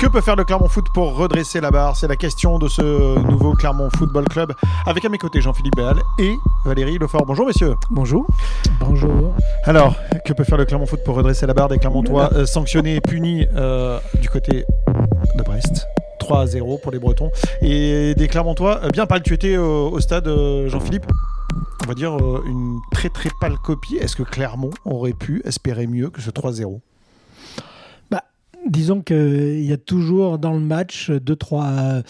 Que peut faire le Clermont Foot pour redresser la barre? C'est la question de ce nouveau Clermont Football Club. Avec à mes côtés Jean-Philippe Béal et Valérie Lefort. Bonjour messieurs. Bonjour. Bonjour. Alors, que peut faire le Clermont Foot pour redresser la barre des Clermontois euh, sanctionnés et punis euh, du côté de Brest? 3 à 0 pour les Bretons. Et des Clermontois, euh, bien pâle. Tu étais au, au stade, euh, Jean-Philippe On va dire euh, une très très pâle copie. Est-ce que Clermont aurait pu espérer mieux que ce 3-0 Disons qu'il y a toujours dans le match deux, trois,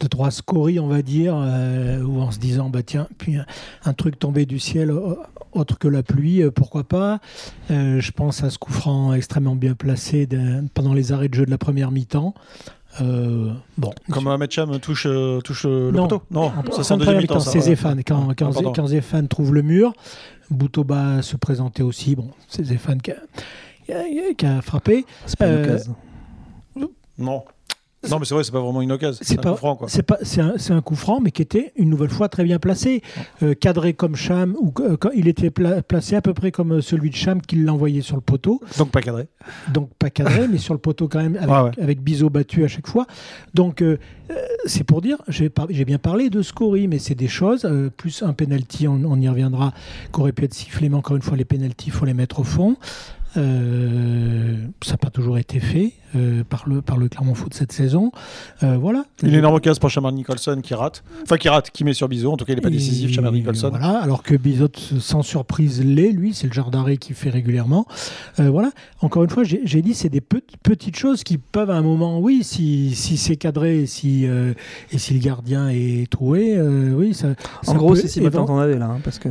deux, trois scories, on va dire, euh, où en se disant, bah tiens, puis un, un truc tombé du ciel autre que la pluie, euh, pourquoi pas. Euh, je pense à ce coup franc extrêmement bien placé de- pendant les arrêts de jeu de la première mi-temps. Euh, bon, Comme Ahmed Cham touche, touche le Non. poteau Non, ça c'est en deuxième mi-temps. ça, c'est. Zéphane. Quand, Ah, quand, pardon. quand Zéphane trouve le mur, Boutoba se présentait aussi. Bon, c'est Zéphane qui a, qui a- qui a frappé. C'est pas une Euh, occasion. Non. Non, mais c'est vrai, c'est pas vraiment une occasion. C'est un pas- coup franc, quoi. C'est pas, c'est un, c'est un coup franc, mais qui était une nouvelle fois très bien placé, Euh, cadré comme Cham, ou euh, quand il était pla- placé à peu près comme celui de Cham qui l'envoyait sur le poteau, Donc pas cadré. donc pas cadré, mais sur le poteau quand même avec, Ouais, ouais. avec biseau battu à chaque fois. Donc euh, c'est pour dire, j'ai par- j'ai bien parlé de scoring, mais c'est des choses euh, plus un penalty, on, on y reviendra, qu'aurait pu être sifflé, mais encore une fois les penalties, il faut les mettre au fond. Euh, ça n'a pas toujours été fait euh, par, le, par le Clermont Foot cette saison. Euh, voilà. Une énorme occasion pour Chamar Nicholson qui rate. Enfin, qui rate, qui met sur Bizot. En tout cas, il n'est pas décisif, Chamar Nicholson. Voilà, alors que Bizot, sans surprise, l'est, lui, c'est le genre d'arrêt qu'il fait régulièrement. Euh, voilà, encore une fois, j'ai dit, c'est des pe- petites choses qui peuvent à un moment, oui, si, si c'est cadré et si, euh, et si le gardien est troué, euh, oui, ça. En ça gros, c'est si ma évent- tante en avait là, hein, parce que.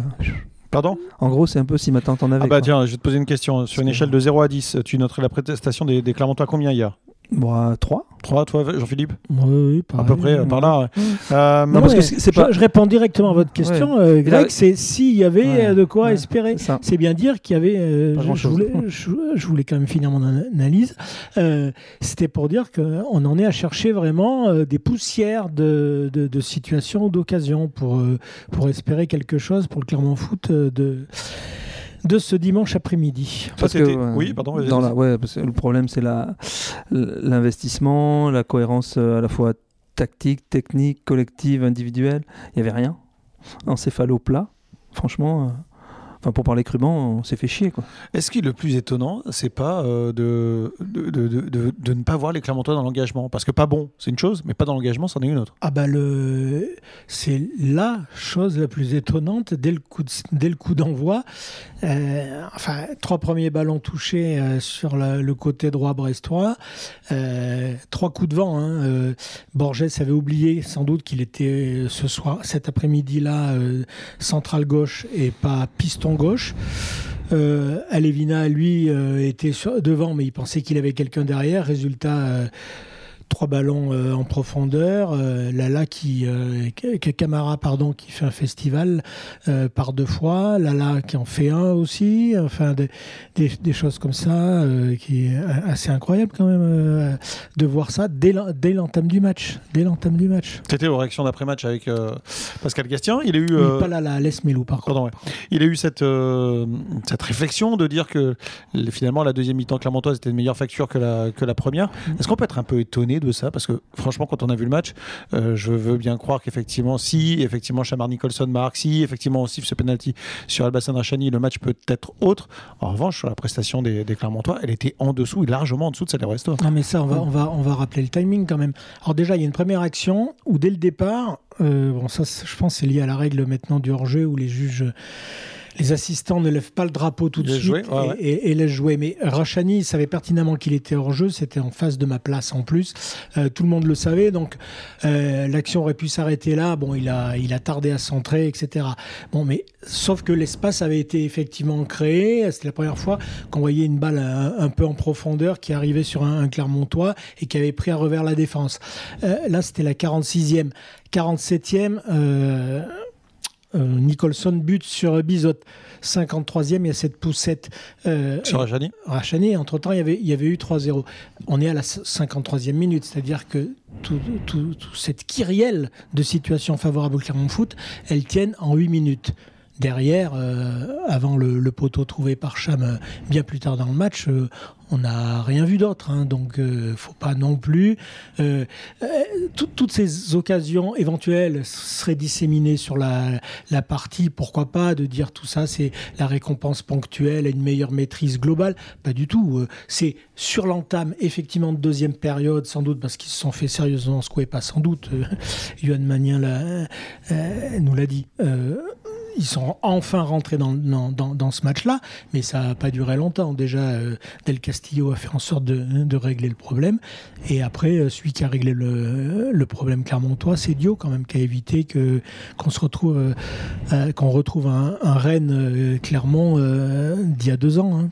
Pardon En gros, c'est un peu si ma tante en avait. Ah bah quoi. tiens, je vais te poser une question. Sur une échelle de 0 à 10, tu noterais la prestation des, des Clermontois combien hier? Bon, à 3 3, toi, Jean-Philippe Oui, oui, À peu près, euh, par là. ouais. Euh, Non, parce que c'est- je, pas- je réponds directement à votre question, euh, Greg, c'est s'il y avait Ouais, de quoi ouais, espérer. c'est bien dire qu'il y avait. euh, je, voulais, je, je voulais quand même finir mon ana- analyse. Euh, C'était pour dire qu'on en est à chercher vraiment euh, des poussières de, de, de situations ou d'occasions pour, euh, pour espérer quelque chose pour le Clermont Foot euh, de, de ce dimanche après-midi. Parce que, Oui, pardon. vas-y, dans la, ouais, parce que le problème, c'est l'investissement, la cohérence euh, à la fois tactique, technique, collective, individuelle. Il n'y avait rien. Encéphalo plat. Franchement, euh, enfin, pour parler crûment, on s'est fait chier. Quoi. Est-ce que le plus étonnant, c'est pas euh, de, de, de, de- ne pas voir les Clermontois dans l'engagement? Parce que pas bon, c'est une chose, mais pas dans l'engagement, c'en est une autre. Ah bah le c'est la chose la plus étonnante dès le coup de- dès le coup d'envoi. Euh, enfin trois premiers ballons touchés euh, sur la- le côté droit brestois, euh, trois coups de vent. Hein, euh, Borges avait oublié sans doute qu'il était ce soir cet après-midi là central gauche et pas piston gauche. Euh, Alevina, lui, euh, était devant, mais il pensait qu'il avait quelqu'un derrière. Résultat, euh, trois ballons euh, en profondeur. Euh, Lala qui, euh, Camara pardon, qui fait un festival par deux fois. Lala qui en fait un aussi. Enfin, des, des, des choses comme ça, qui est assez incroyable quand même de voir ça dès l'en- dès l'entame du match. Dès l'entame du match. C'était aux réactions d'après-match avec Pascal Gastien. Il a eu, Oui, pas Lala, laisse Melou par contre. pardon, ouais. il a eu cette, cette réflexion de dire que le- finalement la deuxième mi-temps clermontoise était de meilleure facture que la, que la première. Est-ce qu'on peut être un peu étonné de ça Parce que franchement, quand on a vu le match, euh, je veux bien croire qu'effectivement, si effectivement Chamar Nicholson marque, si effectivement on siffle ce penalty sur Albassan Rachani, le match peut être autre. En revanche, sur la prestation des, des Clermontois, elle était en dessous et largement en dessous de celle des Resto. Non, mais ça, on va, on, va, on va rappeler le timing quand même. Alors, déjà, il y a une première action où, dès le départ, euh, bon, ça, je pense, c'est lié à la règle maintenant du hors-jeu où les juges. Les assistants ne lèvent pas le drapeau tout de suite jouer, ouais, et, ouais. et- et laissent jouer. Mais Rachani il savait pertinemment qu'il était hors jeu, c'était en face de ma place en plus. Euh, tout le monde le savait, donc euh, l'action aurait pu s'arrêter là. Bon, il a, il a tardé à centrer, etc. Bon, mais sauf que l'espace avait été effectivement créé. C'était la première fois qu'on voyait une balle un, un peu en profondeur qui arrivait sur un, un Clermontois et qui avait pris à revers la défense. Euh, là, c'était la 46e. 47e, euh, euh, Nicholson bute sur Bizot. 53e, il y a cette poussette. Euh, Sur Rachani Rachani, entre-temps, il y avait, il y avait eu 3-0. On est à la 53e minute, c'est-à-dire que toute tout, tout cette kyrielle de situations favorables au Clermont Foot, elles tiennent en 8 minutes. Derrière, avant le, poteau trouvé par Cham bien plus tard dans le match, on n'a rien vu d'autre. Hein, donc, euh, faut pas non plus. Euh, euh, toutes ces occasions éventuelles seraient disséminées sur la, partie. Pourquoi pas de dire tout ça, c'est la récompense ponctuelle et une meilleure maîtrise globale Pas du tout. C'est sur l'entame, effectivement, de deuxième période, sans doute parce qu'ils se sont fait sérieusement secouer, pas sans doute. Yohan Magnin nous l'a dit ils sont enfin rentrés dans, dans, ce match-là, mais ça n'a pas duré longtemps. Déjà, euh, Del Castillo a fait en sorte de, régler le problème. Et après, euh, celui qui a réglé le, le problème clermontois, c'est Dio quand même, qui a évité que, qu'on se retrouve, euh, qu'on retrouve un, Rennes Clermont d'il y a deux ans, hein,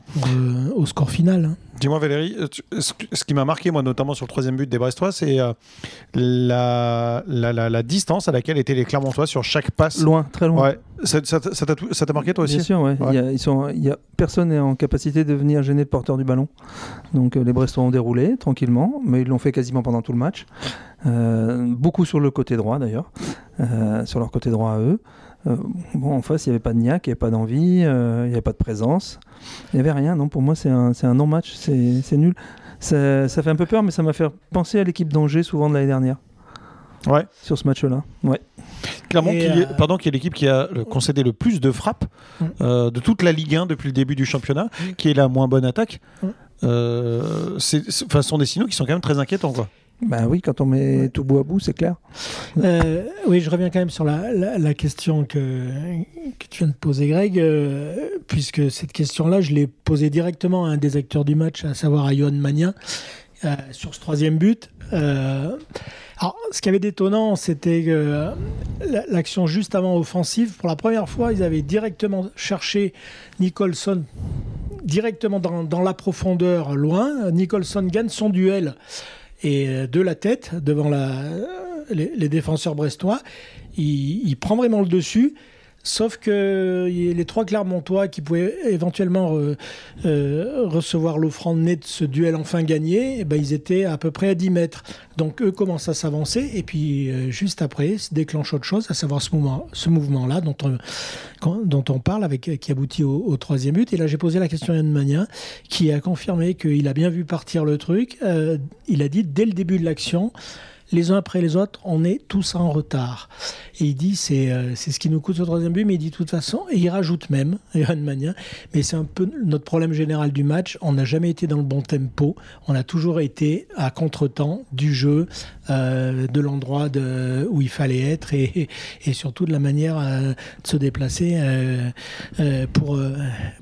au score final. Hein. Dis-moi Valérie, euh, ce qui m'a marqué moi notamment sur le troisième but des Brestois, c'est euh, la, la, distance à laquelle étaient les Clermontois sur chaque passe. Loin, très loin. Ouais. Ça, t'a marqué toi aussi Bien sûr, ouais. Il y a, ils sont, il y a, personne n'est en capacité de venir gêner le porteur du ballon. Donc euh, les Brestois ont déroulé tranquillement, mais ils l'ont fait quasiment pendant tout le match. beaucoup sur le côté droit d'ailleurs, sur leur côté droit à eux. Euh, bon, en face, il n'y avait pas de niaque, il n'y avait pas d'envie, euh, il n'y avait pas de présence. Il n'y avait rien. Non, pour moi, c'est un, un non-match. C'est nul. Ça, ça, fait un peu peur, mais ça m'a fait penser à l'équipe d'Angers souvent de l'année dernière. Ouais. Sur ce match-là. Ouais. Clairement, qui, est, euh, pardon, qui est l'équipe qui a concédé le plus de frappes mm. de toute la Ligue 1 depuis le début du championnat, mm. qui est la moins bonne attaque. Mm. ce sont des signaux qui sont quand même très inquiétants. Quoi. Ben oui, quand on met tout bout à bout, c'est clair. Euh, oui, je reviens quand même sur la, question que, que, tu viens de poser, Greg, euh, puisque cette question-là, je l'ai posée directement à un des acteurs du match, à savoir à Johan Magnin, euh, sur ce troisième but. alors, ce qui avait d'étonnant, c'était l'action juste avant offensive, pour la première fois, ils avaient directement cherché Nicholson directement dans, dans la profondeur, loin. Nicholson gagne son duel et euh, de la tête devant la, les, défenseurs brestois. Il, prend vraiment le dessus. Sauf que les trois Clermontois qui pouvaient éventuellement euh, euh, recevoir l'offrande née de ce duel enfin gagné, eh ben, ils étaient à peu près à 10 mètres. Donc eux commencent à s'avancer et puis euh, juste après se déclenche autre chose, à savoir ce, mouvement, ce mouvement-là dont on, dont on parle, avec, qui aboutit au, troisième but. Et là j'ai posé la question à Yann Magnin qui a confirmé qu'il a bien vu partir le truc. il a dit dès le début de l'action, les uns après les autres, on est tous en retard. Et il dit, c'est euh, c'est ce qui nous coûte ce troisième but, mais il dit de toute façon, et il rajoute même, Johan Magnin, mais c'est un peu notre problème général du match, on n'a jamais été dans le bon tempo, on a toujours été à contre-temps du jeu, euh, de l'endroit où il fallait être, et, et, surtout de la manière euh, de se déplacer pour,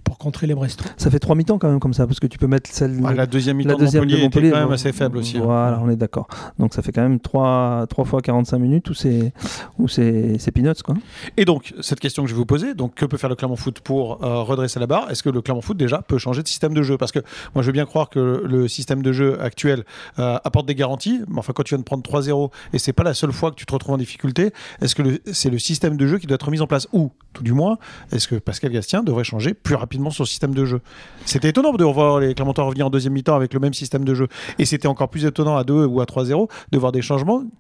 pour contrer les Brestois. Ça fait trois mi-temps quand même comme ça, parce que tu peux mettre celle... Ah, la deuxième mi-temps de Montpellier, était quand même assez faible aussi. Hein. Voilà, on est d'accord. Donc ça fait quand même 3, fois 45 minutes où c'est où c'est peanuts quoi. Et donc cette question que je vais vous poser, donc que peut faire le Clermont Foot pour euh, redresser la barre? Est-ce que le Clermont Foot déjà peut changer de système de jeu? Parce que moi je veux bien croire que le système de jeu actuel euh, apporte des garanties, mais enfin quand tu viens de prendre 3-0 et c'est pas la seule fois que tu te retrouves en difficulté, est-ce que c'est le système de jeu qui doit être mis en place? Ou tout du moins est-ce que Pascal Gastien devrait changer plus rapidement son système de jeu? C'était étonnant de revoir les Clermontois revenir en deuxième mi-temps avec le même système de jeu. Et c'était encore plus étonnant à 2 ou à 3-0 de voir des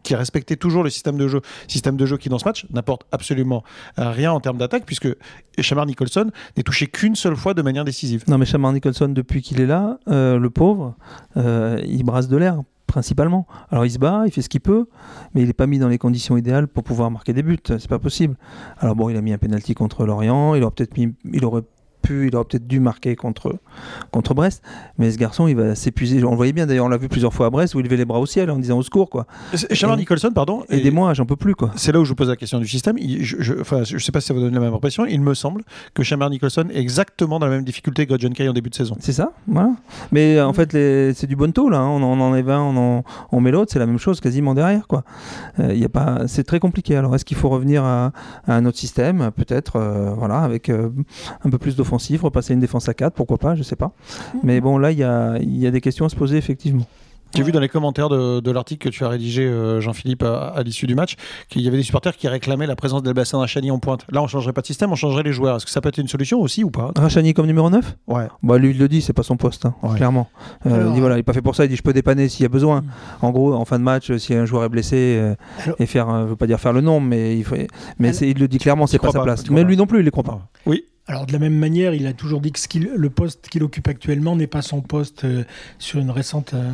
qui respectait toujours le système de jeu. Système de jeu qui, dans ce match, n'apporte absolument euh, rien en termes d'attaque, puisque Shamar Nicholson n'est touché qu'une seule fois de manière décisive. Non, mais Shamar Nicholson, depuis qu'il est là, euh, le pauvre, euh, il brasse de l'air principalement. Alors il se bat, il fait ce qu'il peut, mais il n'est pas mis dans les conditions idéales pour pouvoir marquer des buts. C'est pas possible. Alors bon, il a mis un penalty contre Lorient. Il aurait peut-être mis, il aurait il aurait peut-être dû marquer contre, contre Brest. Mais ce garçon, il va s'épuiser. On le voyait bien, d'ailleurs, on l'a vu plusieurs fois à Brest où il levait les bras au ciel en disant au secours. Quoi. Charles Nicholson, pardon. Aidez-moi, j'en peux plus. quoi. C'est là où je vous pose la question du système. je, ne sais pas si ça vous donne la même impression. Il me semble que Shamar Nicholson est exactement dans la même difficulté que John Kay en début de saison. C'est ça, voilà. Mais en fait, c'est du bon taux, là. Hein. On, en, on en on, met l'autre, c'est la même chose quasiment derrière. quoi. Euh, y a pas, c'est très compliqué. Alors, est-ce qu'il faut revenir à, un autre système? Peut-être, euh, voilà, avec euh, un peu plus d'offensive, repasser une défense à 4, pourquoi pas, je sais pas. Mais bon, là, il y a, y a, des questions à se poser, effectivement. J'ai vu dans les commentaires de, de l'article que tu as rédigé, euh, Jean-Philippe, à, à l'issue du match, qu'il y avait des supporters qui réclamaient la présence d'Elbassan Rachani en pointe. Là, on changerait pas de système, on changerait les joueurs. Est-ce que ça peut être une solution aussi ou pas? Rachani comme numéro 9 Ouais. Bah lui il le dit, c'est pas son poste, hein, Ouais. clairement. Euh, Alors, il dit voilà, il est pas fait pour ça, il dit je peux dépanner s'il y a besoin. Mm. En gros, en fin de match, euh, si un joueur est blessé euh, Alors- et faire, euh, je veux pas dire faire le nombre, mais il faut, mais Alors- il le dit clairement, c'est pas sa pas, place. Mais lui non plus, il les croit pas. Oui. Alors de la même manière, il a toujours dit que ce le poste qu'il occupe actuellement n'est pas son poste euh, sur une récente, euh,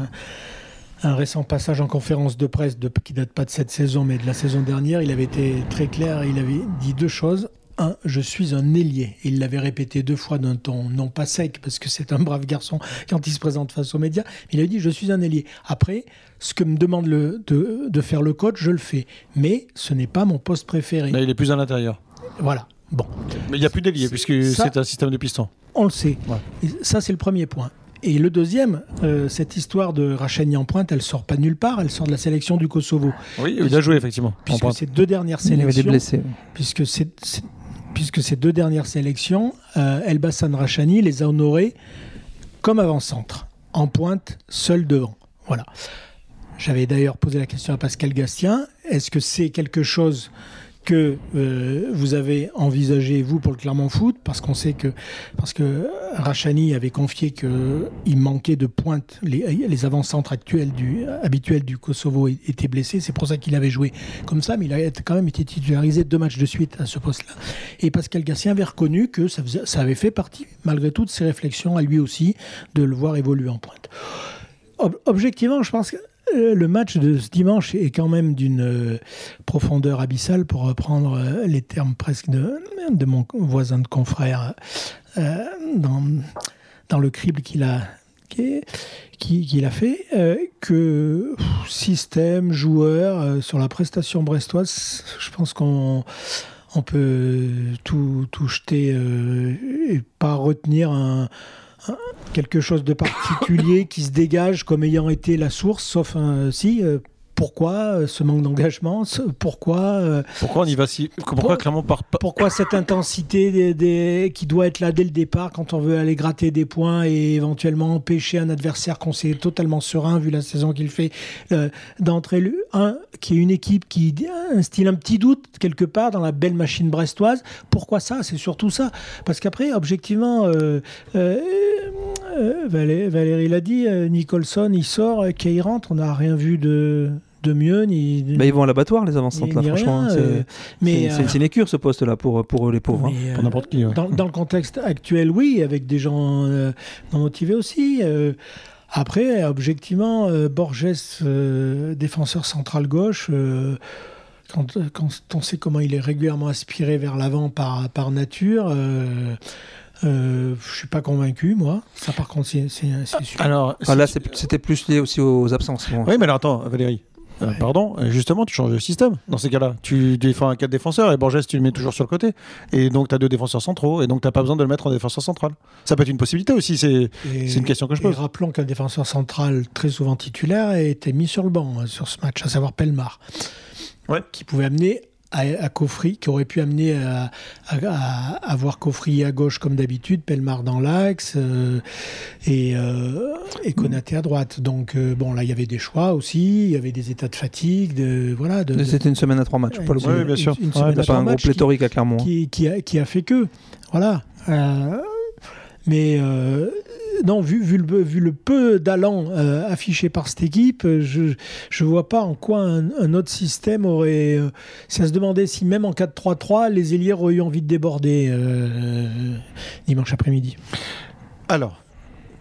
un récent passage en conférence de presse de, qui date pas de cette saison mais de la saison dernière. Il avait été très clair, il avait dit deux choses. Un, je suis un ailier. Il l'avait répété deux fois d'un ton non pas sec parce que c'est un brave garçon quand il se présente face aux médias. Il a dit je suis un ailier. Après, ce que me demande le, de, de faire le coach, je le fais. Mais ce n'est pas mon poste préféré. Là, il est plus à l'intérieur. Voilà. Bon. Mais il n'y a plus d'ailier puisque c'est un système de piston. On le sait. Ouais. Et ça, c'est le premier point. Et le deuxième, euh, cette histoire de Rachani en pointe, elle sort pas de nulle part, elle sort de la sélection du Kosovo. Oui, il a joué effectivement. en Puisque ces deux dernières Il y avait des sélections, blessés. puisque, c'est- c'est- puisque ces deux dernières sélections, euh, Elbassan Rachani les a honorés comme avant-centre, en pointe, seul devant. Voilà. J'avais d'ailleurs posé la question à Pascal Gastien. Est-ce que c'est quelque chose que euh, vous avez envisagé vous pour le Clermont Foot parce qu'on sait que parce que Rachani avait confié que il manquait de pointe les, les avant-centres actuels du habituels du Kosovo étaient blessés. C'est pour ça qu'il avait joué comme ça mais il a quand même été titularisé deux matchs de suite à ce poste-là. Et Pascal Gassien avait reconnu que ça, ça avait fait partie malgré tout de ses réflexions à lui aussi de le voir évoluer en pointe. Ob- objectivement je pense que le match de ce dimanche est quand même d'une euh, profondeur abyssale, pour reprendre euh, les termes presque de, mon voisin de confrère euh, dans, dans le crible qu'il a, fait, euh, que système, joueur, euh, sur la prestation brestoise, je pense qu'on on peut tout, tout jeter euh, et pas retenir un- quelque chose de particulier qui se dégage comme ayant été la source, sauf un si. euh, pourquoi euh, ce manque d'engagement Pourquoi euh, Pourquoi on y va si Pourquoi Pour- pas pourquoi cette intensité des, des- qui doit être là dès le départ quand on veut aller gratter des points et éventuellement empêcher un adversaire qu'on sait totalement serein vu la saison qu'il fait euh, d'entrer? Un qui est une équipe qui instille un petit doute quelque part dans la belle machine brestoise. Pourquoi ça? C'est surtout ça. Parce qu'après objectivement euh, euh, Valé- Valérie l'a dit euh, Nicholson il sort euh, Kay rentre on n'a rien vu de de mieux ni Bah, ils vont à l'abattoir les avant-centres là, franchement. euh, mais c'est c'est une sinécure ce poste là pour, pour les pauvres. hein. Pour euh, n'importe qui. ouais. dans, dans le contexte actuel, oui, avec des gens euh, non motivés aussi. euh, après, objectivement, euh, Borges, euh, défenseur central gauche, euh, quand, quand on sait comment il est régulièrement aspiré vers l'avant par, par nature, euh, je suis pas convaincu, moi. Ça, par contre, c'est sûr. Alors, Enfin, si là c'était plus lié aussi aux absences. bon. Oui, mais alors attends, Valérie. Euh, Ouais. Pardon, euh, justement, tu changes de système. Dans ces cas-là, tu défends un 4 défenseurs et Borges, tu le mets toujours sur le côté. Et donc, tu as deux défenseurs centraux et donc, tu n'as pas besoin de le mettre en défenseur central. Ça peut être une possibilité aussi. C'est une question que je Et pose. rappelons qu'un défenseur central très souvent titulaire a été mis sur le banc hein, sur ce match, à savoir Pelmar, Ouais. qui pouvait amener à, à qui aurait pu amener à, à, à- à voir Koffry à gauche comme d'habitude, Pelmar dans l'axe euh, et, euh, et Konaté à droite. Donc euh, bon, là il y avait des choix aussi, il y avait des états de fatigue, de voilà, de, C'était une semaine à trois matchs. pas l'oublier. Ouais, bien sûr. Une, une Ouais, semaine à T'as pas un gros qui- pléthorique à Clermont. hein. qui, qui a, qui a fait que. Voilà. Euh, mais euh, non, vu, vu, le, peu d'allant euh, affiché par cette équipe, euh, je ne vois pas en quoi un, autre système aurait. euh, c'est à se demander si même en 4-3-3, les ailiers auraient eu envie de déborder euh, dimanche après-midi. Alors,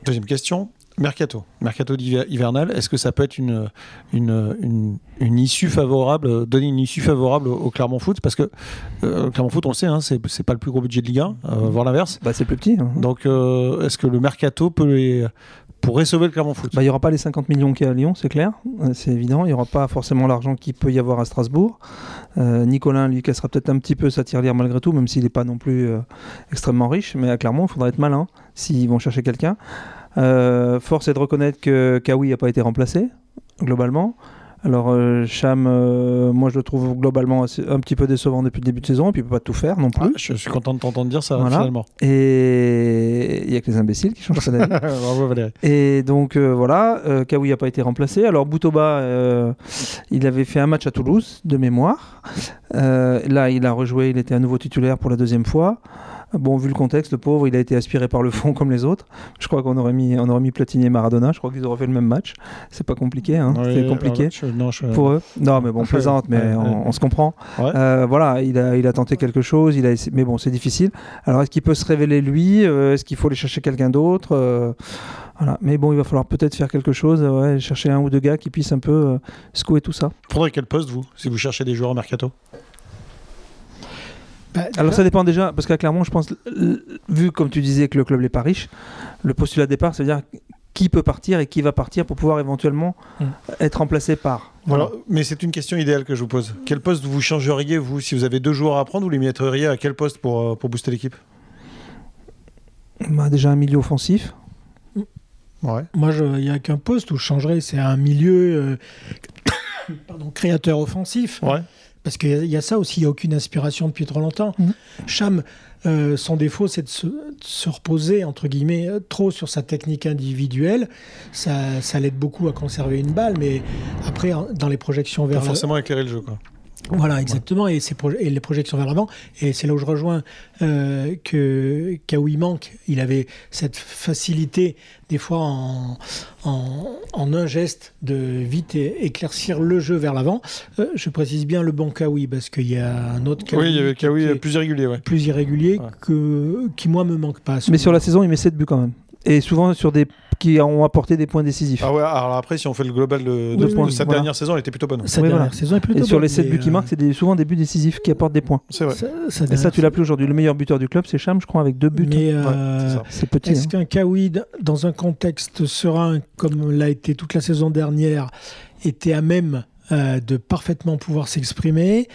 deuxième question. Mercato, mercato hivernal, est-ce que ça peut être une, une, une, une issue favorable, donner une issue favorable au, Clermont Foot? Parce que euh, Clermont Foot, on le sait, hein, c'est pas le plus gros budget de Ligue 1, euh, voire l'inverse. Bah, c'est plus petit. hein. Donc, euh, est-ce que le mercato peut les, pourrait sauver le Clermont Foot? Bah, il n'y aura pas les 50 millions qu'il y a à Lyon, c'est clair, c'est évident. Il n'y aura pas forcément l'argent qu'il peut y avoir à Strasbourg. Nicolas lui cassera peut-être un petit peu sa tirelire malgré tout, même s'il n'est pas non plus extrêmement riche. Mais à Clermont, il faudra être malin s'ils vont chercher quelqu'un. Euh, force est de reconnaître que Kawi n'a pas été remplacé, globalement. Alors, euh, Cham, euh, moi je le trouve globalement assez- un petit peu décevant depuis le début de saison, et puis il peut pas tout faire non plus. Ah, je suis content de t'entendre dire ça, Voilà. finalement. Et il y a que les imbéciles qui changent d'avis. Bravo Valérie. Et donc euh, voilà, euh, Kawi n'a pas été remplacé. Alors Boutoba, il avait fait un match à Toulouse de mémoire. Là, il a rejoué, il était à nouveau titulaire pour la deuxième fois. Bon, vu le contexte, le pauvre, il a été aspiré par le fond comme les autres. Je crois qu'on aurait mis, on aurait mis Platini et Maradona. Je crois qu'ils auraient fait le même match. C'est pas compliqué, hein. Oui, c'est compliqué. je- non, je- Pour eux Non, mais bon, on plaisante, mais Ouais, ouais. on, se comprend. Ouais. Euh, voilà, il a, il a tenté quelque chose, il a essayé- mais bon, c'est difficile. Alors, est-ce qu'il peut se révéler lui? Euh, Est-ce qu'il faut aller chercher quelqu'un d'autre? Euh, Voilà, mais bon, il va falloir peut-être faire quelque chose, ouais, chercher un ou deux gars qui puissent un peu euh, secouer tout ça. Faudrait quel poste, vous, si vous cherchez des joueurs au mercato? Bah, Alors, ça dépend déjà, parce qu'à Clermont, je pense, vu comme tu disais que le club n'est pas riche, le postulat de départ, c'est-à-dire qui peut partir et qui va partir pour pouvoir éventuellement Mm. être remplacé par. Voilà. Alors, mais c'est une question idéale que je vous pose. Quel poste vous changeriez, vous, si vous avez deux joueurs à prendre, vous les mettriez à quel poste pour, euh, pour booster l'équipe? Bah, déjà un milieu offensif. Ouais. Moi, je- il n'y a qu'un poste où je changerais, c'est un milieu euh, pardon, créateur offensif. Ouais. Parce qu'il y, a- il y a ça aussi, il n'y a aucune inspiration depuis trop longtemps. Mhm. Cham, euh, son défaut, c'est de se, de se reposer, entre guillemets, euh, trop sur sa technique individuelle. Ça, ça l'aide beaucoup à conserver une balle, mais après, dans les projections Pas vers la- forcément éclairer le jeu, quoi. Voilà, exactement, et, ces et les projections vers l'avant. Et c'est là où je rejoins euh, que Kawi manque. Il avait cette facilité, des fois, en, en, en un geste, de vite éclaircir le jeu vers l'avant. Euh, je précise bien le bon Kawi, parce qu'il y a un autre Kawi, Oui, il y avait est plus irrégulier, ouais. plus irrégulier, Ouais. que, qui, moi, me manque pas. Mais sur la saison, il met 7 buts quand même. Et souvent sur des qui ont apporté des points décisifs. Ah ouais, alors après, si on fait le global de, de- Oui, oui, de cette voilà. dernière saison, elle était plutôt bonne. Sa Oui, dernière voilà. saison est plutôt Et sur les 7 mais, buts qui euh, marquent, c'est des- souvent des buts décisifs qui apportent des points. C'est vrai. sa Et ça, tu l'as plus aujourd'hui. Le meilleur buteur du club, c'est Cham, je crois, avec deux buts. Mais, euh, c'est ça. C'est petit. Est-ce hein. qu'un Kawi, dans un contexte serein, comme l'a été toute la saison dernière, était à même euh, de parfaitement pouvoir s'exprimer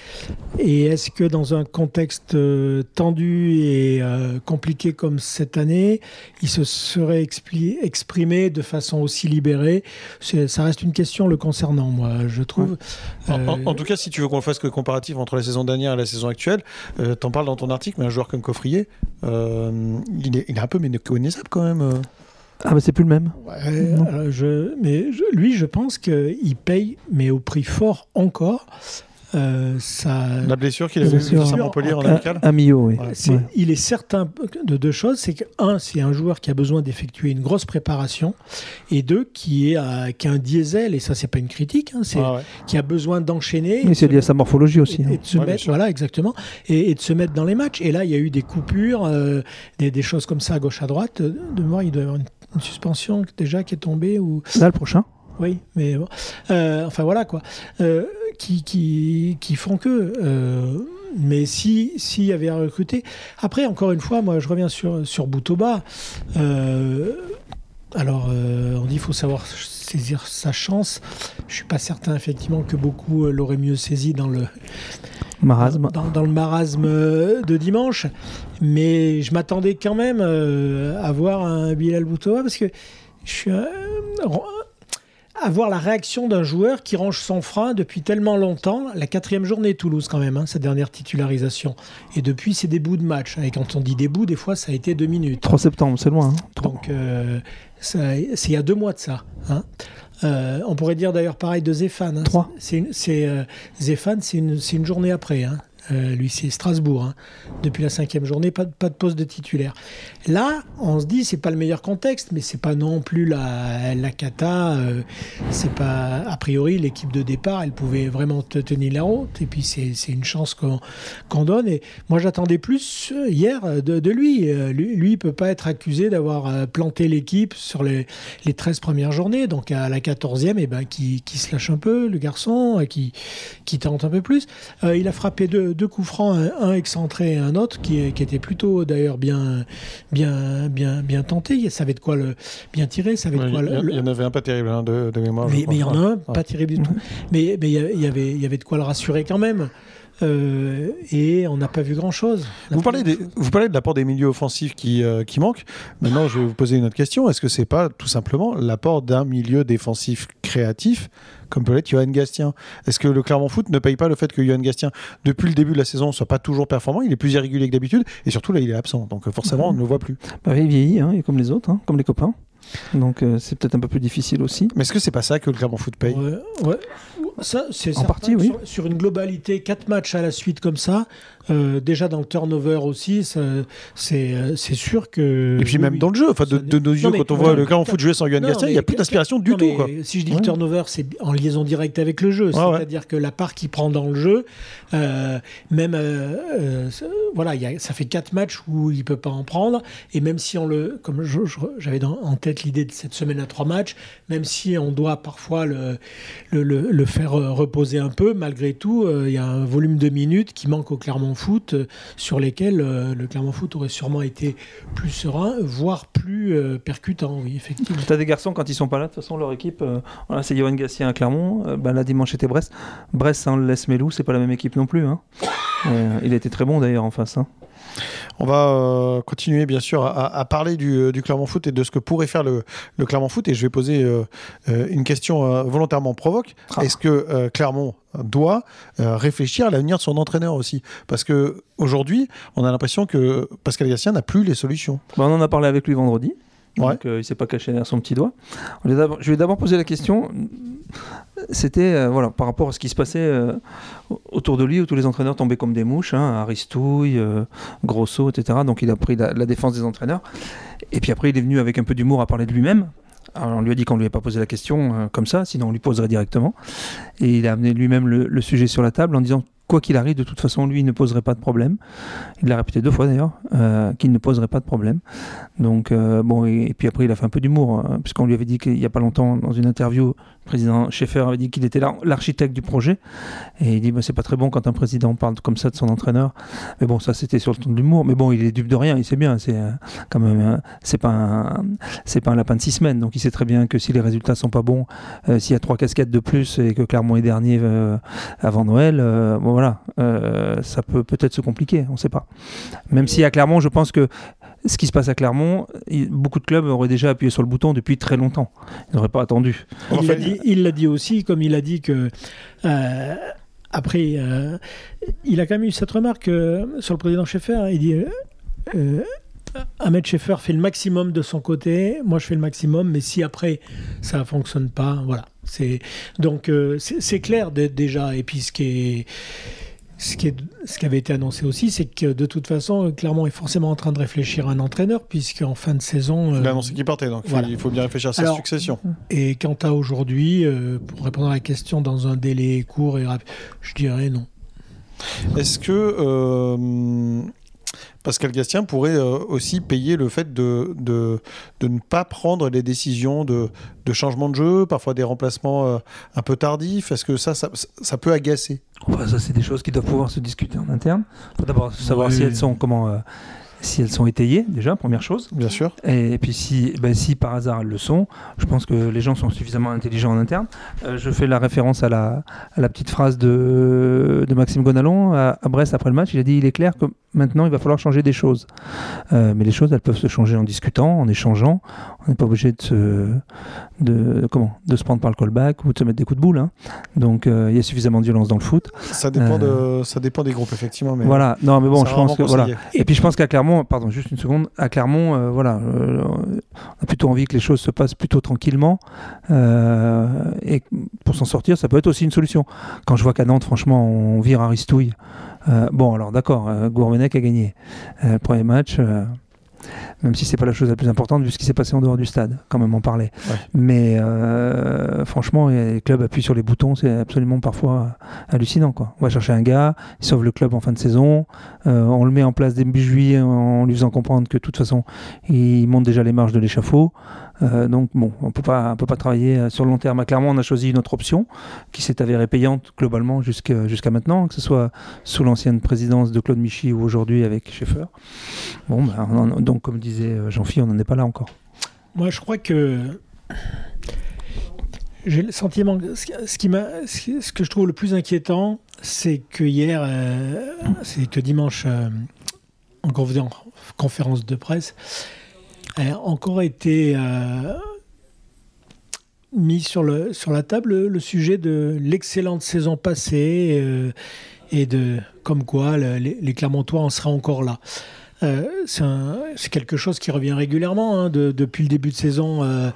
Et est-ce que dans un contexte euh, tendu et euh, compliqué comme cette année, il se serait exprimé de façon aussi libérée? Ça reste une question le concernant, moi, je trouve. En, tout cas, si tu veux qu'on fasse que comparatif entre la saison dernière et la saison actuelle, t'en parles dans ton article, mais un joueur comme Coffrier, il, est, il est un peu méconnaissable quand même. Euh. Ah, bah c'est plus le même. Ouais, Non. alors je, mais je- lui, je pense qu'il paye, mais au prix fort encore. Euh, ça, La blessure qu'il avait blessure. à Montpellier en Un- amical? Un Millau, oui. Ouais. c'est- Ouais. Il est certain de deux choses. C'est que, un, c'est un joueur qui a besoin d'effectuer une grosse préparation. Et deux, qui, est, à- qui a un diesel, et ça, c'est pas une critique, hein, c'est Ah ouais. qui a besoin d'enchaîner. Mais c'est lié à sa morphologie et, aussi. hein. et de se mettre, voilà, exactement, et, et de se mettre dans les matchs. Et là, il y a eu des coupures, euh, des, des choses comme ça à gauche à droite. De moi, il doit y avoir une, une suspension déjà qui est tombée ou Là, le prochain. oui, mais bon. Euh, enfin voilà quoi. Euh, qui, qui, qui font que. euh, mais si s'il y avait à recruter. Après, encore une fois, moi je reviens sur, sur Boutoba. Alors, on dit qu'il faut savoir saisir sa chance. Je suis pas certain, effectivement, que beaucoup l'auraient mieux saisi dans le, Marasme. dans, dans le marasme euh, de dimanche. Mais je m'attendais quand même euh, à voir un Bilal Boutoba parce que je suis. euh, à voir la réaction d'un joueur qui range son frein depuis tellement longtemps, la quatrième journée Toulouse quand même, hein, sa dernière titularisation. Et depuis, c'est des bouts de match. Et quand on dit des bouts, des fois, ça a été deux minutes. 3 septembre, c'est loin. hein. Donc, euh, c'est il y a deux mois de ça. hein. Euh, on pourrait dire d'ailleurs pareil de Zéphane. hein. Trois. C'est une- c'est, euh, Zéphane, c'est une, c'est une journée après. hein. Euh, lui, c'est Strasbourg. hein. Depuis la cinquième journée, pas de, pas de poste de titulaire. Là, on se dit, c'est pas le meilleur contexte, mais c'est pas non plus la, la cata. euh, c'est pas a priori l'équipe de départ, elle pouvait vraiment te tenir la route. Et puis c'est une chance qu'on qu'on donne. Et moi, j'attendais plus euh, hier de, de lui. Euh, Lui, peut pas être accusé d'avoir planté l'équipe sur les, les 13 premières journées. Donc à la 14e, et ben, qui, qui se lâche un peu, le garçon, qui, qui tente un peu plus. Il a frappé deux, deux coups francs, un, un excentré et un autre, qui, qui était plutôt d'ailleurs bien, bien, bien, bien tenté. Il savait de quoi le bien tirer, savait de quoi il, y le- a- le- il y en avait un pas terrible hein, de, de mémoire. mais il y en a un, Ouais. pas terrible du tout. Mais mais il y avait, il y avait de quoi le rassurer quand même. euh, et on n'a pas vu grand-chose. Vous parlez, des, vous parlez de l'apport des milieux offensifs qui, euh, qui manque. Maintenant, je vais vous poser une autre question. Est-ce que c'est pas tout simplement l'apport d'un milieu défensif créatif comme peut l'être Johan Gastien. Est-ce que le Clermont Foot ne paye pas le fait que Johan Gastien, depuis le début de la saison, ne soit pas toujours performant Il est plus irrégulier que d'habitude et surtout là, il est absent. Donc forcément, on ne le voit plus. Bah, il vieillit, hein, comme les autres, hein, comme les copains. Donc euh, c'est peut-être un peu plus difficile aussi. Mais est-ce que c'est pas ça que le Clermont Foot paye ouais, ouais. Ça, c'est en partie, oui. Sur, sur, une globalité, quatre matchs à la suite comme ça, euh, déjà dans le turnover aussi, c'est sûr que. Et puis même dans le jeu, enfin, de, de, nos yeux, quand on voit le Clermont Foot jouer sans Yohan Gastien, il n'y a plus d'inspiration du tout. Quoi. Si je dis le turnover, c'est en liaison directe avec le jeu. C'est-à-dire que la part qu'il prend dans le jeu, euh, même. Euh, voilà, y a, ça fait quatre matchs où il ne peut pas en prendre. Et même si on le. Comme j'avais en tête l'idée de cette semaine à trois matchs, même si on doit parfois le, le, le, le faire reposer un peu, malgré tout, il y a un volume de minutes qui manque au Clermont Foot euh, sur lesquels euh, le Clermont Foot aurait sûrement été plus serein, voire plus euh, percutant, oui, effectivement. Tu as des garçons, quand ils sont pas là, de toute façon, leur équipe, voilà, c'est Johan Gassien à Clermont, ben, là, dimanche, c'était Brest. Brest sans Les Melou, c'est pas la même équipe non plus. Hein. il été très bon d'ailleurs en face. Hein. On va euh, continuer bien sûr à, parler du, du, Clermont Foot et de ce que pourrait faire le, le Clermont Foot. Et je vais poser euh, euh, une question volontairement provoque. Ah. Est-ce que Clermont doit réfléchir à l'avenir de son entraîneur aussi? Parce que aujourd'hui, on a l'impression que Pascal Gassien n'a plus les solutions. Bah, on en a parlé avec lui vendredi. Donc il ne s'est pas caché derrière son petit doigt. Je vais d'abord poser la question c'était euh, voilà, par rapport à ce qui se passait euh, autour de lui, où tous les entraîneurs tombaient comme des mouches, hein, Aristouille, euh, Grosso, etc. Donc il a pris la, défense des entraîneurs. Et puis après, il est venu avec un peu d'humour à parler de lui-même. Alors on lui a dit qu'on ne lui avait pas posé la question comme ça, sinon on lui poserait directement. Et il a amené lui-même le, sujet sur la table en disant quoi qu'il arrive, de toute façon, lui, il ne poserait pas de problème. Il l'a répété deux fois d'ailleurs, euh, qu'il ne poserait pas de problème. Donc, euh, bon, et, puis après, il a fait un peu d'humour, hein, puisqu'on lui avait dit qu'il n'y a pas longtemps, dans une interview, président Schaeffer avait dit qu'il était l'architecte du projet. Et il dit, bah, c'est pas très bon quand un président parle comme ça de son entraîneur. Mais bon, ça, c'était sur le ton de l'humour. Mais bon, il est dupe de rien, il sait bien. C'est euh, quand même, c'est pas, pas un lapin de six semaines. Donc, il sait très bien que si les résultats sont pas bons, s'il y a trois casquettes de plus et que Clermont est dernier avant Noël, bon, voilà, euh, ça peut peut-être se compliquer, on ne sait pas. Même si à Clermont, je pense que ce qui se passe à Clermont, beaucoup de clubs auraient déjà appuyé sur le bouton depuis très longtemps. Ils n'auraient pas attendu. Il l'a dit, aussi, comme il a dit que. Euh, après, euh, il a quand même eu cette remarque sur le président Schaeffer. Il dit Ahmed Schaeffer fait le maximum de son côté, moi je fais le maximum, mais si après ça ne fonctionne pas, voilà. C'est donc c'est clair déjà. Et puis ce qui est ce qui, est, ce qui avait été annoncé aussi, c'est que de toute façon, Clermont est forcément en train de réfléchir à un entraîneur, puisqu'en fin de saison. Il a annoncé qu'il partait, donc il faut bien réfléchir à sa succession. Et quant à aujourd'hui, euh, pour répondre à la question dans un délai court et rapide, je dirais non. Est-ce que euh, Pascal Gastien pourrait euh, aussi payer le fait de, de, de, ne pas prendre les décisions de, de changement de jeu, parfois des remplacements euh, un peu tardifs. Est-ce que ça, ça, ça, peut agacer? Ça, c'est des choses qui doivent pouvoir se discuter en interne. Il faut d'abord savoir si elles sont comment. Euh, si elles sont étayées, déjà, première chose. Bien sûr. Et, puis si, ben, si par hasard elles le sont, je pense que les gens sont suffisamment intelligents en interne. Euh, je fais la référence à la, à la petite phrase de, de Maxime Gonalon à, Brest après le match. Il a dit il est clair que maintenant il va falloir changer des choses. Euh, mais les choses, elles peuvent se changer en discutant, en échangeant. On n'est pas obligé de se, de, comment, de se prendre par le callback ou de se mettre des coups de boule. Hein. Donc euh, il y a suffisamment de violence dans le foot. Ça dépend, de, ça dépend des groupes, effectivement. Mais voilà, non, mais bon, je pense que. Voilà. Et puis je pense qu'à Clermont, pardon, juste une seconde, à Clermont, euh, voilà, euh, on a plutôt envie que les choses se passent plutôt tranquillement. Euh, et pour s'en sortir, ça peut être aussi une solution. Quand je vois qu'à Nantes, franchement, on vire Aristouille. Bon, alors d'accord, Gourvenec a gagné. premier match même si c'est pas la chose la plus importante vu ce qui s'est passé en dehors du stade, quand même en parler. Mais euh, franchement, les clubs appuient sur les boutons, c'est absolument parfois hallucinant. Quoi. On va chercher un gars, il sauve le club en fin de saison, euh, on le met en place début juillet en lui faisant comprendre que de toute façon, il monte déjà les marges de l'échafaud. Euh, donc bon, on peut pas, peut pas travailler euh, sur le long terme. Clairement, on a choisi une autre option qui s'est avérée payante globalement jusqu'à maintenant, que ce soit sous l'ancienne présidence de Claude Michy ou aujourd'hui avec Schaeffer. Bon, ben, donc comme disait euh, Jean-Philippe, on n'en est pas là encore. Moi, je crois que j'ai le sentiment, ce, qui ce que je trouve le plus inquiétant, c'est que hier, euh, c'est que dimanche, euh, en conférence de presse, encore été euh, mis sur, le, sur la table le sujet de l'excellente saison passée euh, et de comme quoi le- les, Clermontois en seraient encore là. Euh, c'est quelque chose qui revient régulièrement hein, de- depuis le début de saison. euh,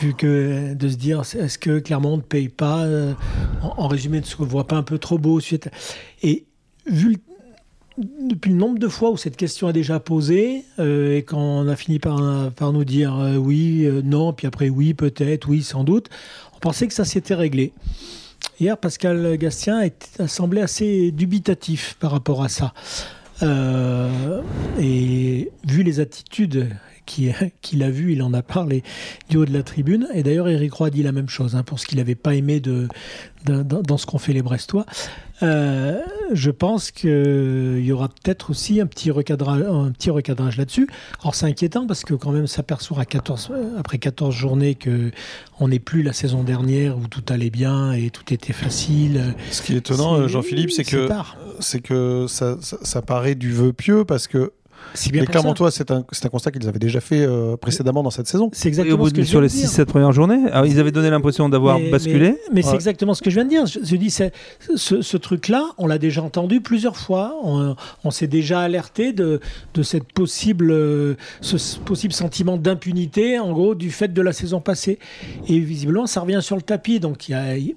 vu que de se dire est-ce que Clermont ne paye pas en, résumé ne se voit pas un peu trop beau suite et vu depuis le nombre de fois où cette question est déjà posée euh, et quand on a fini par, nous dire euh, oui, euh, non, puis après oui, peut-être, oui, sans doute, on pensait que ça s'était réglé. Hier, Pascal Gastien a, semblé assez dubitatif par rapport à ça. Et vu les attitudes qui- qu'il a vues, il en a parlé du haut de la tribune. Et d'ailleurs, Eric Roy a dit la même chose hein, pour ce qu'il n'avait pas aimé de, de- dans, dans ce qu'ont fait les Brestois. Euh, je pense qu'il y aura peut-être aussi un petit recadrage, un petit recadrage là-dessus. Alors c'est inquiétant parce que quand même s'aperçoit à 14, après 14 journées que on n'est plus la saison dernière où tout allait bien et tout était facile. Ce qui est étonnant, Jean-Philippe, c'est que, c'est que ça, ça, ça paraît du vœu pieux parce que Ça. Clermontois, c'est un, constat qu'ils avaient déjà fait euh, précédemment dans cette saison. C'est Et exactement au bout ce que de, je sur viens les de dire. 6-7 premières journées, alors, ils avaient donné l'impression d'avoir Mais- basculé. Mais, mais c'est exactement ce que je viens de dire. Je, je dis, ce, ce truc-là, on l'a déjà entendu plusieurs fois. On, on s'est déjà alerté de, de cette possible, euh, ce possible sentiment d'impunité, en gros, du fait de la saison passée. Et visiblement, ça revient sur le tapis. Donc,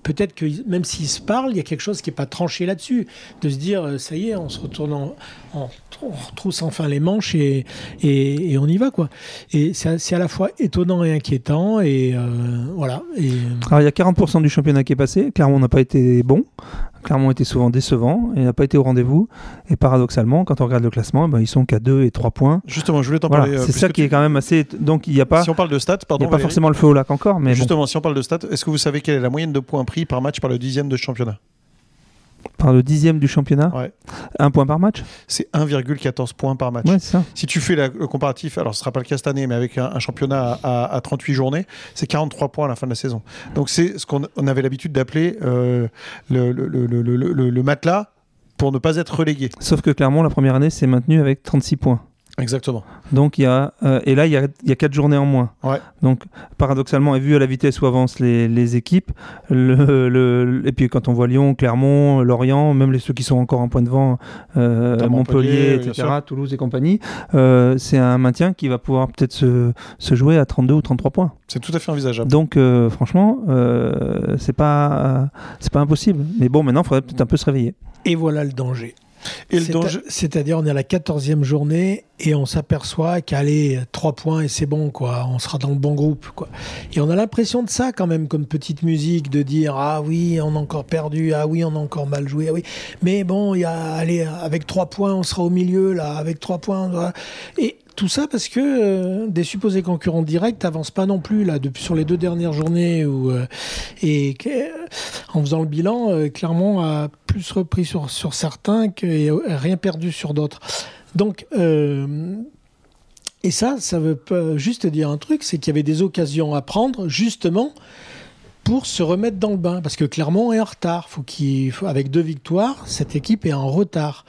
peut-être que même s'ils se parlent, il y a quelque chose qui n'est pas tranché là-dessus. De se dire, euh, ça y est, on se retourne en, on retrousse enfin les manches et, et, et on y va, quoi. Et c'est à la fois étonnant et inquiétant. Et euh, voilà. Et, Alors, il y a 40% du championnat qui est passé. Clermont n'a pas été bon. Clermont était souvent décevant et n'a pas été au rendez-vous. Et paradoxalement, quand on regarde le classement, ben, ils sont qu'à 2 et 3 points. Justement, je voulais t'en Voilà, parler. euh, c'est ça qui est quand même assez. Donc il n'y a pas, Si on parle de stats, il pardon. y a pas Valérie. forcément le feu au lac encore, mais bon, Justement, si on parle de stats, est-ce que vous savez quelle est la moyenne de points pris par match par le dixième de championnat? Par le dixième du championnat, Ouais. un point par match. C'est 1,14 points par match. Ouais, c'est ça. Si tu fais la- le comparatif, alors ce sera pas le cas cette année, mais avec un, un championnat à, à- à 38 journées, c'est 43 points à la fin de la saison. Donc c'est ce qu'on on avait l'habitude d'appeler euh, le, le- le- le- le- le- le matelas pour ne pas être relégué. Sauf que Clermont, la première année, s'est maintenu avec 36 points. Exactement. Donc il y a euh, et là il y a, il y a quatre journées en moins. Ouais. Donc paradoxalement et vu à la vitesse où avancent les, les équipes, le, le- et puis quand on voit Lyon, Clermont, Lorient, même les ceux qui sont encore en point de vent, euh, Montpellier, etc.. Toulouse et compagnie, euh, c'est un maintien qui va pouvoir peut-être se, se jouer à 32 ou 33 points. C'est tout à fait envisageable. Donc euh, franchement, euh, c'est pas c'est pas impossible. Mais bon, maintenant il faudrait peut-être un peu se réveiller. et voilà le danger. Et le C'est- danger, C'est-à-dire, on est à la 14e journée et on s'aperçoit qu'aller 3 points et c'est bon, quoi. On sera dans le bon groupe, quoi. Et on a l'impression de ça, quand même, comme petite musique, de dire Ah oui, on a encore perdu, ah oui, on a encore mal joué, ah oui. Mais bon, il y a, allez, avec 3 points, on sera au milieu, là. Avec 3 points, Et tout ça parce que euh, des supposés concurrents directs n'avancent pas non plus, là, depuis sur les deux dernières journées. Euh, et en faisant le bilan, euh, Clermont a plus repris sur, sur certains que, et rien perdu sur d'autres. Donc, et ça, ça veut juste dire un truc, c'est qu'il y avait des occasions à prendre, justement, pour se remettre dans le bain. Parce que Clermont est en retard. Faut- avec deux victoires, cette équipe est en retard.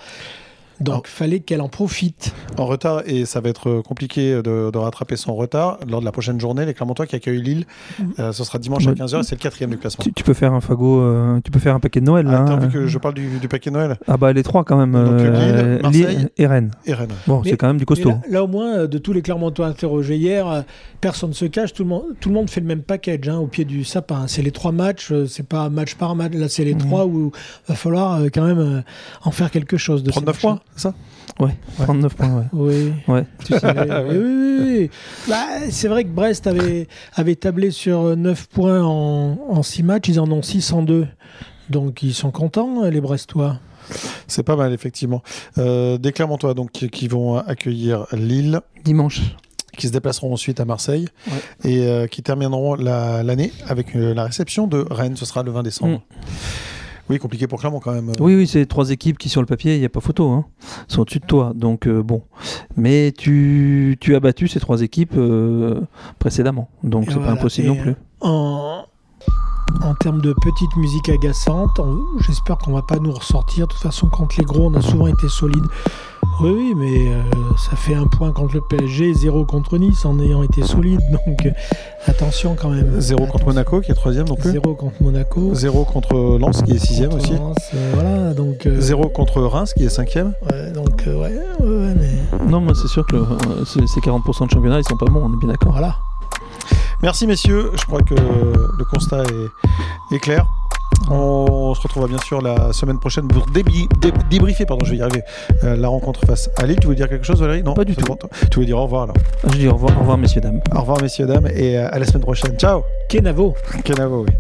Donc, il fallait qu'elle en profite. en retard, et ça va être compliqué de, de rattraper son retard lors de la prochaine journée. Les Clermontois qui accueillent Lille, Mhm. euh, ce sera dimanche à Ouais. 15h et c'est le quatrième du classement. Tu, tu peux faire un fagot, euh, tu peux faire un paquet de Noël là. Ah, hein. vu que je parle du, du paquet Noël Ah bah les trois quand même. Donc, euh, Lille, Marseille. Lille et Rennes. et Rennes Bon, Mais- c'est quand même du costaud. Là, là, au moins, euh, de tous les Clermontois interrogés hier, euh, personne ne se cache, tout le monde, tout le monde fait le même package hein, au pied du sapin. C'est les trois matchs, euh, c'est pas match par match, là c'est les Mhm. trois où il va falloir euh, quand même euh, en faire quelque chose de ces 39 points. C'est ça? Ouais, 39 points, ouais. Oui. ouais. Tu sais. oui, oui, oui, oui. Bah, c'est vrai que Brest avait, avait tablé sur 9 points en, en 6 matchs, ils en ont 6 en 2. Donc ils sont contents, les Brestois. C'est pas mal, effectivement. Euh, des Clermontois donc, qui, qui vont accueillir Lille, Dimanche. qui se déplaceront ensuite à Marseille Ouais. et euh, qui termineront la- l'année avec euh, la réception de Rennes. Ce sera le 20 décembre. Oui, compliqué pour Clermont quand même. Oui, oui, c'est trois équipes qui, sur le papier, il n'y a pas photo, hein, sont au-dessus de toi. Donc, euh, bon. Mais tu, tu as battu ces trois équipes euh, précédemment. Donc, c'est voilà. pas impossible non plus. En, en termes de petite musique agaçante, j'espère qu'on va pas nous ressortir. De toute façon, contre les gros, on a souvent été solide. Oui, oui, mais euh, ça fait un point contre le PSG, zéro contre Nice en ayant été solide. Donc euh, attention quand même. Zéro contre Monaco qui est troisième non plus. Zéro contre Monaco. Zéro contre Lens qui est sixième aussi. Euh, voilà, donc. Zéro contre Reims qui est cinquième. Ouais, donc ouais, ouais, mais. Non, moi c'est sûr que ces 40% de championnat ils sont pas bons, on est bien d'accord. Voilà. Merci messieurs, je crois que le constat est, clair. On se retrouvera bien sûr la semaine prochaine pour débriefer, pardon, je vais y arriver, euh, la rencontre face à Lille. Tu veux dire quelque chose, Valérie? Non, pas du tout. Tu voulais dire au revoir alors? Ah, je dis au revoir, au revoir, messieurs, dames. Au revoir, messieurs, dames, et euh, à la semaine prochaine. Ciao Kenavo Kenavo, oui.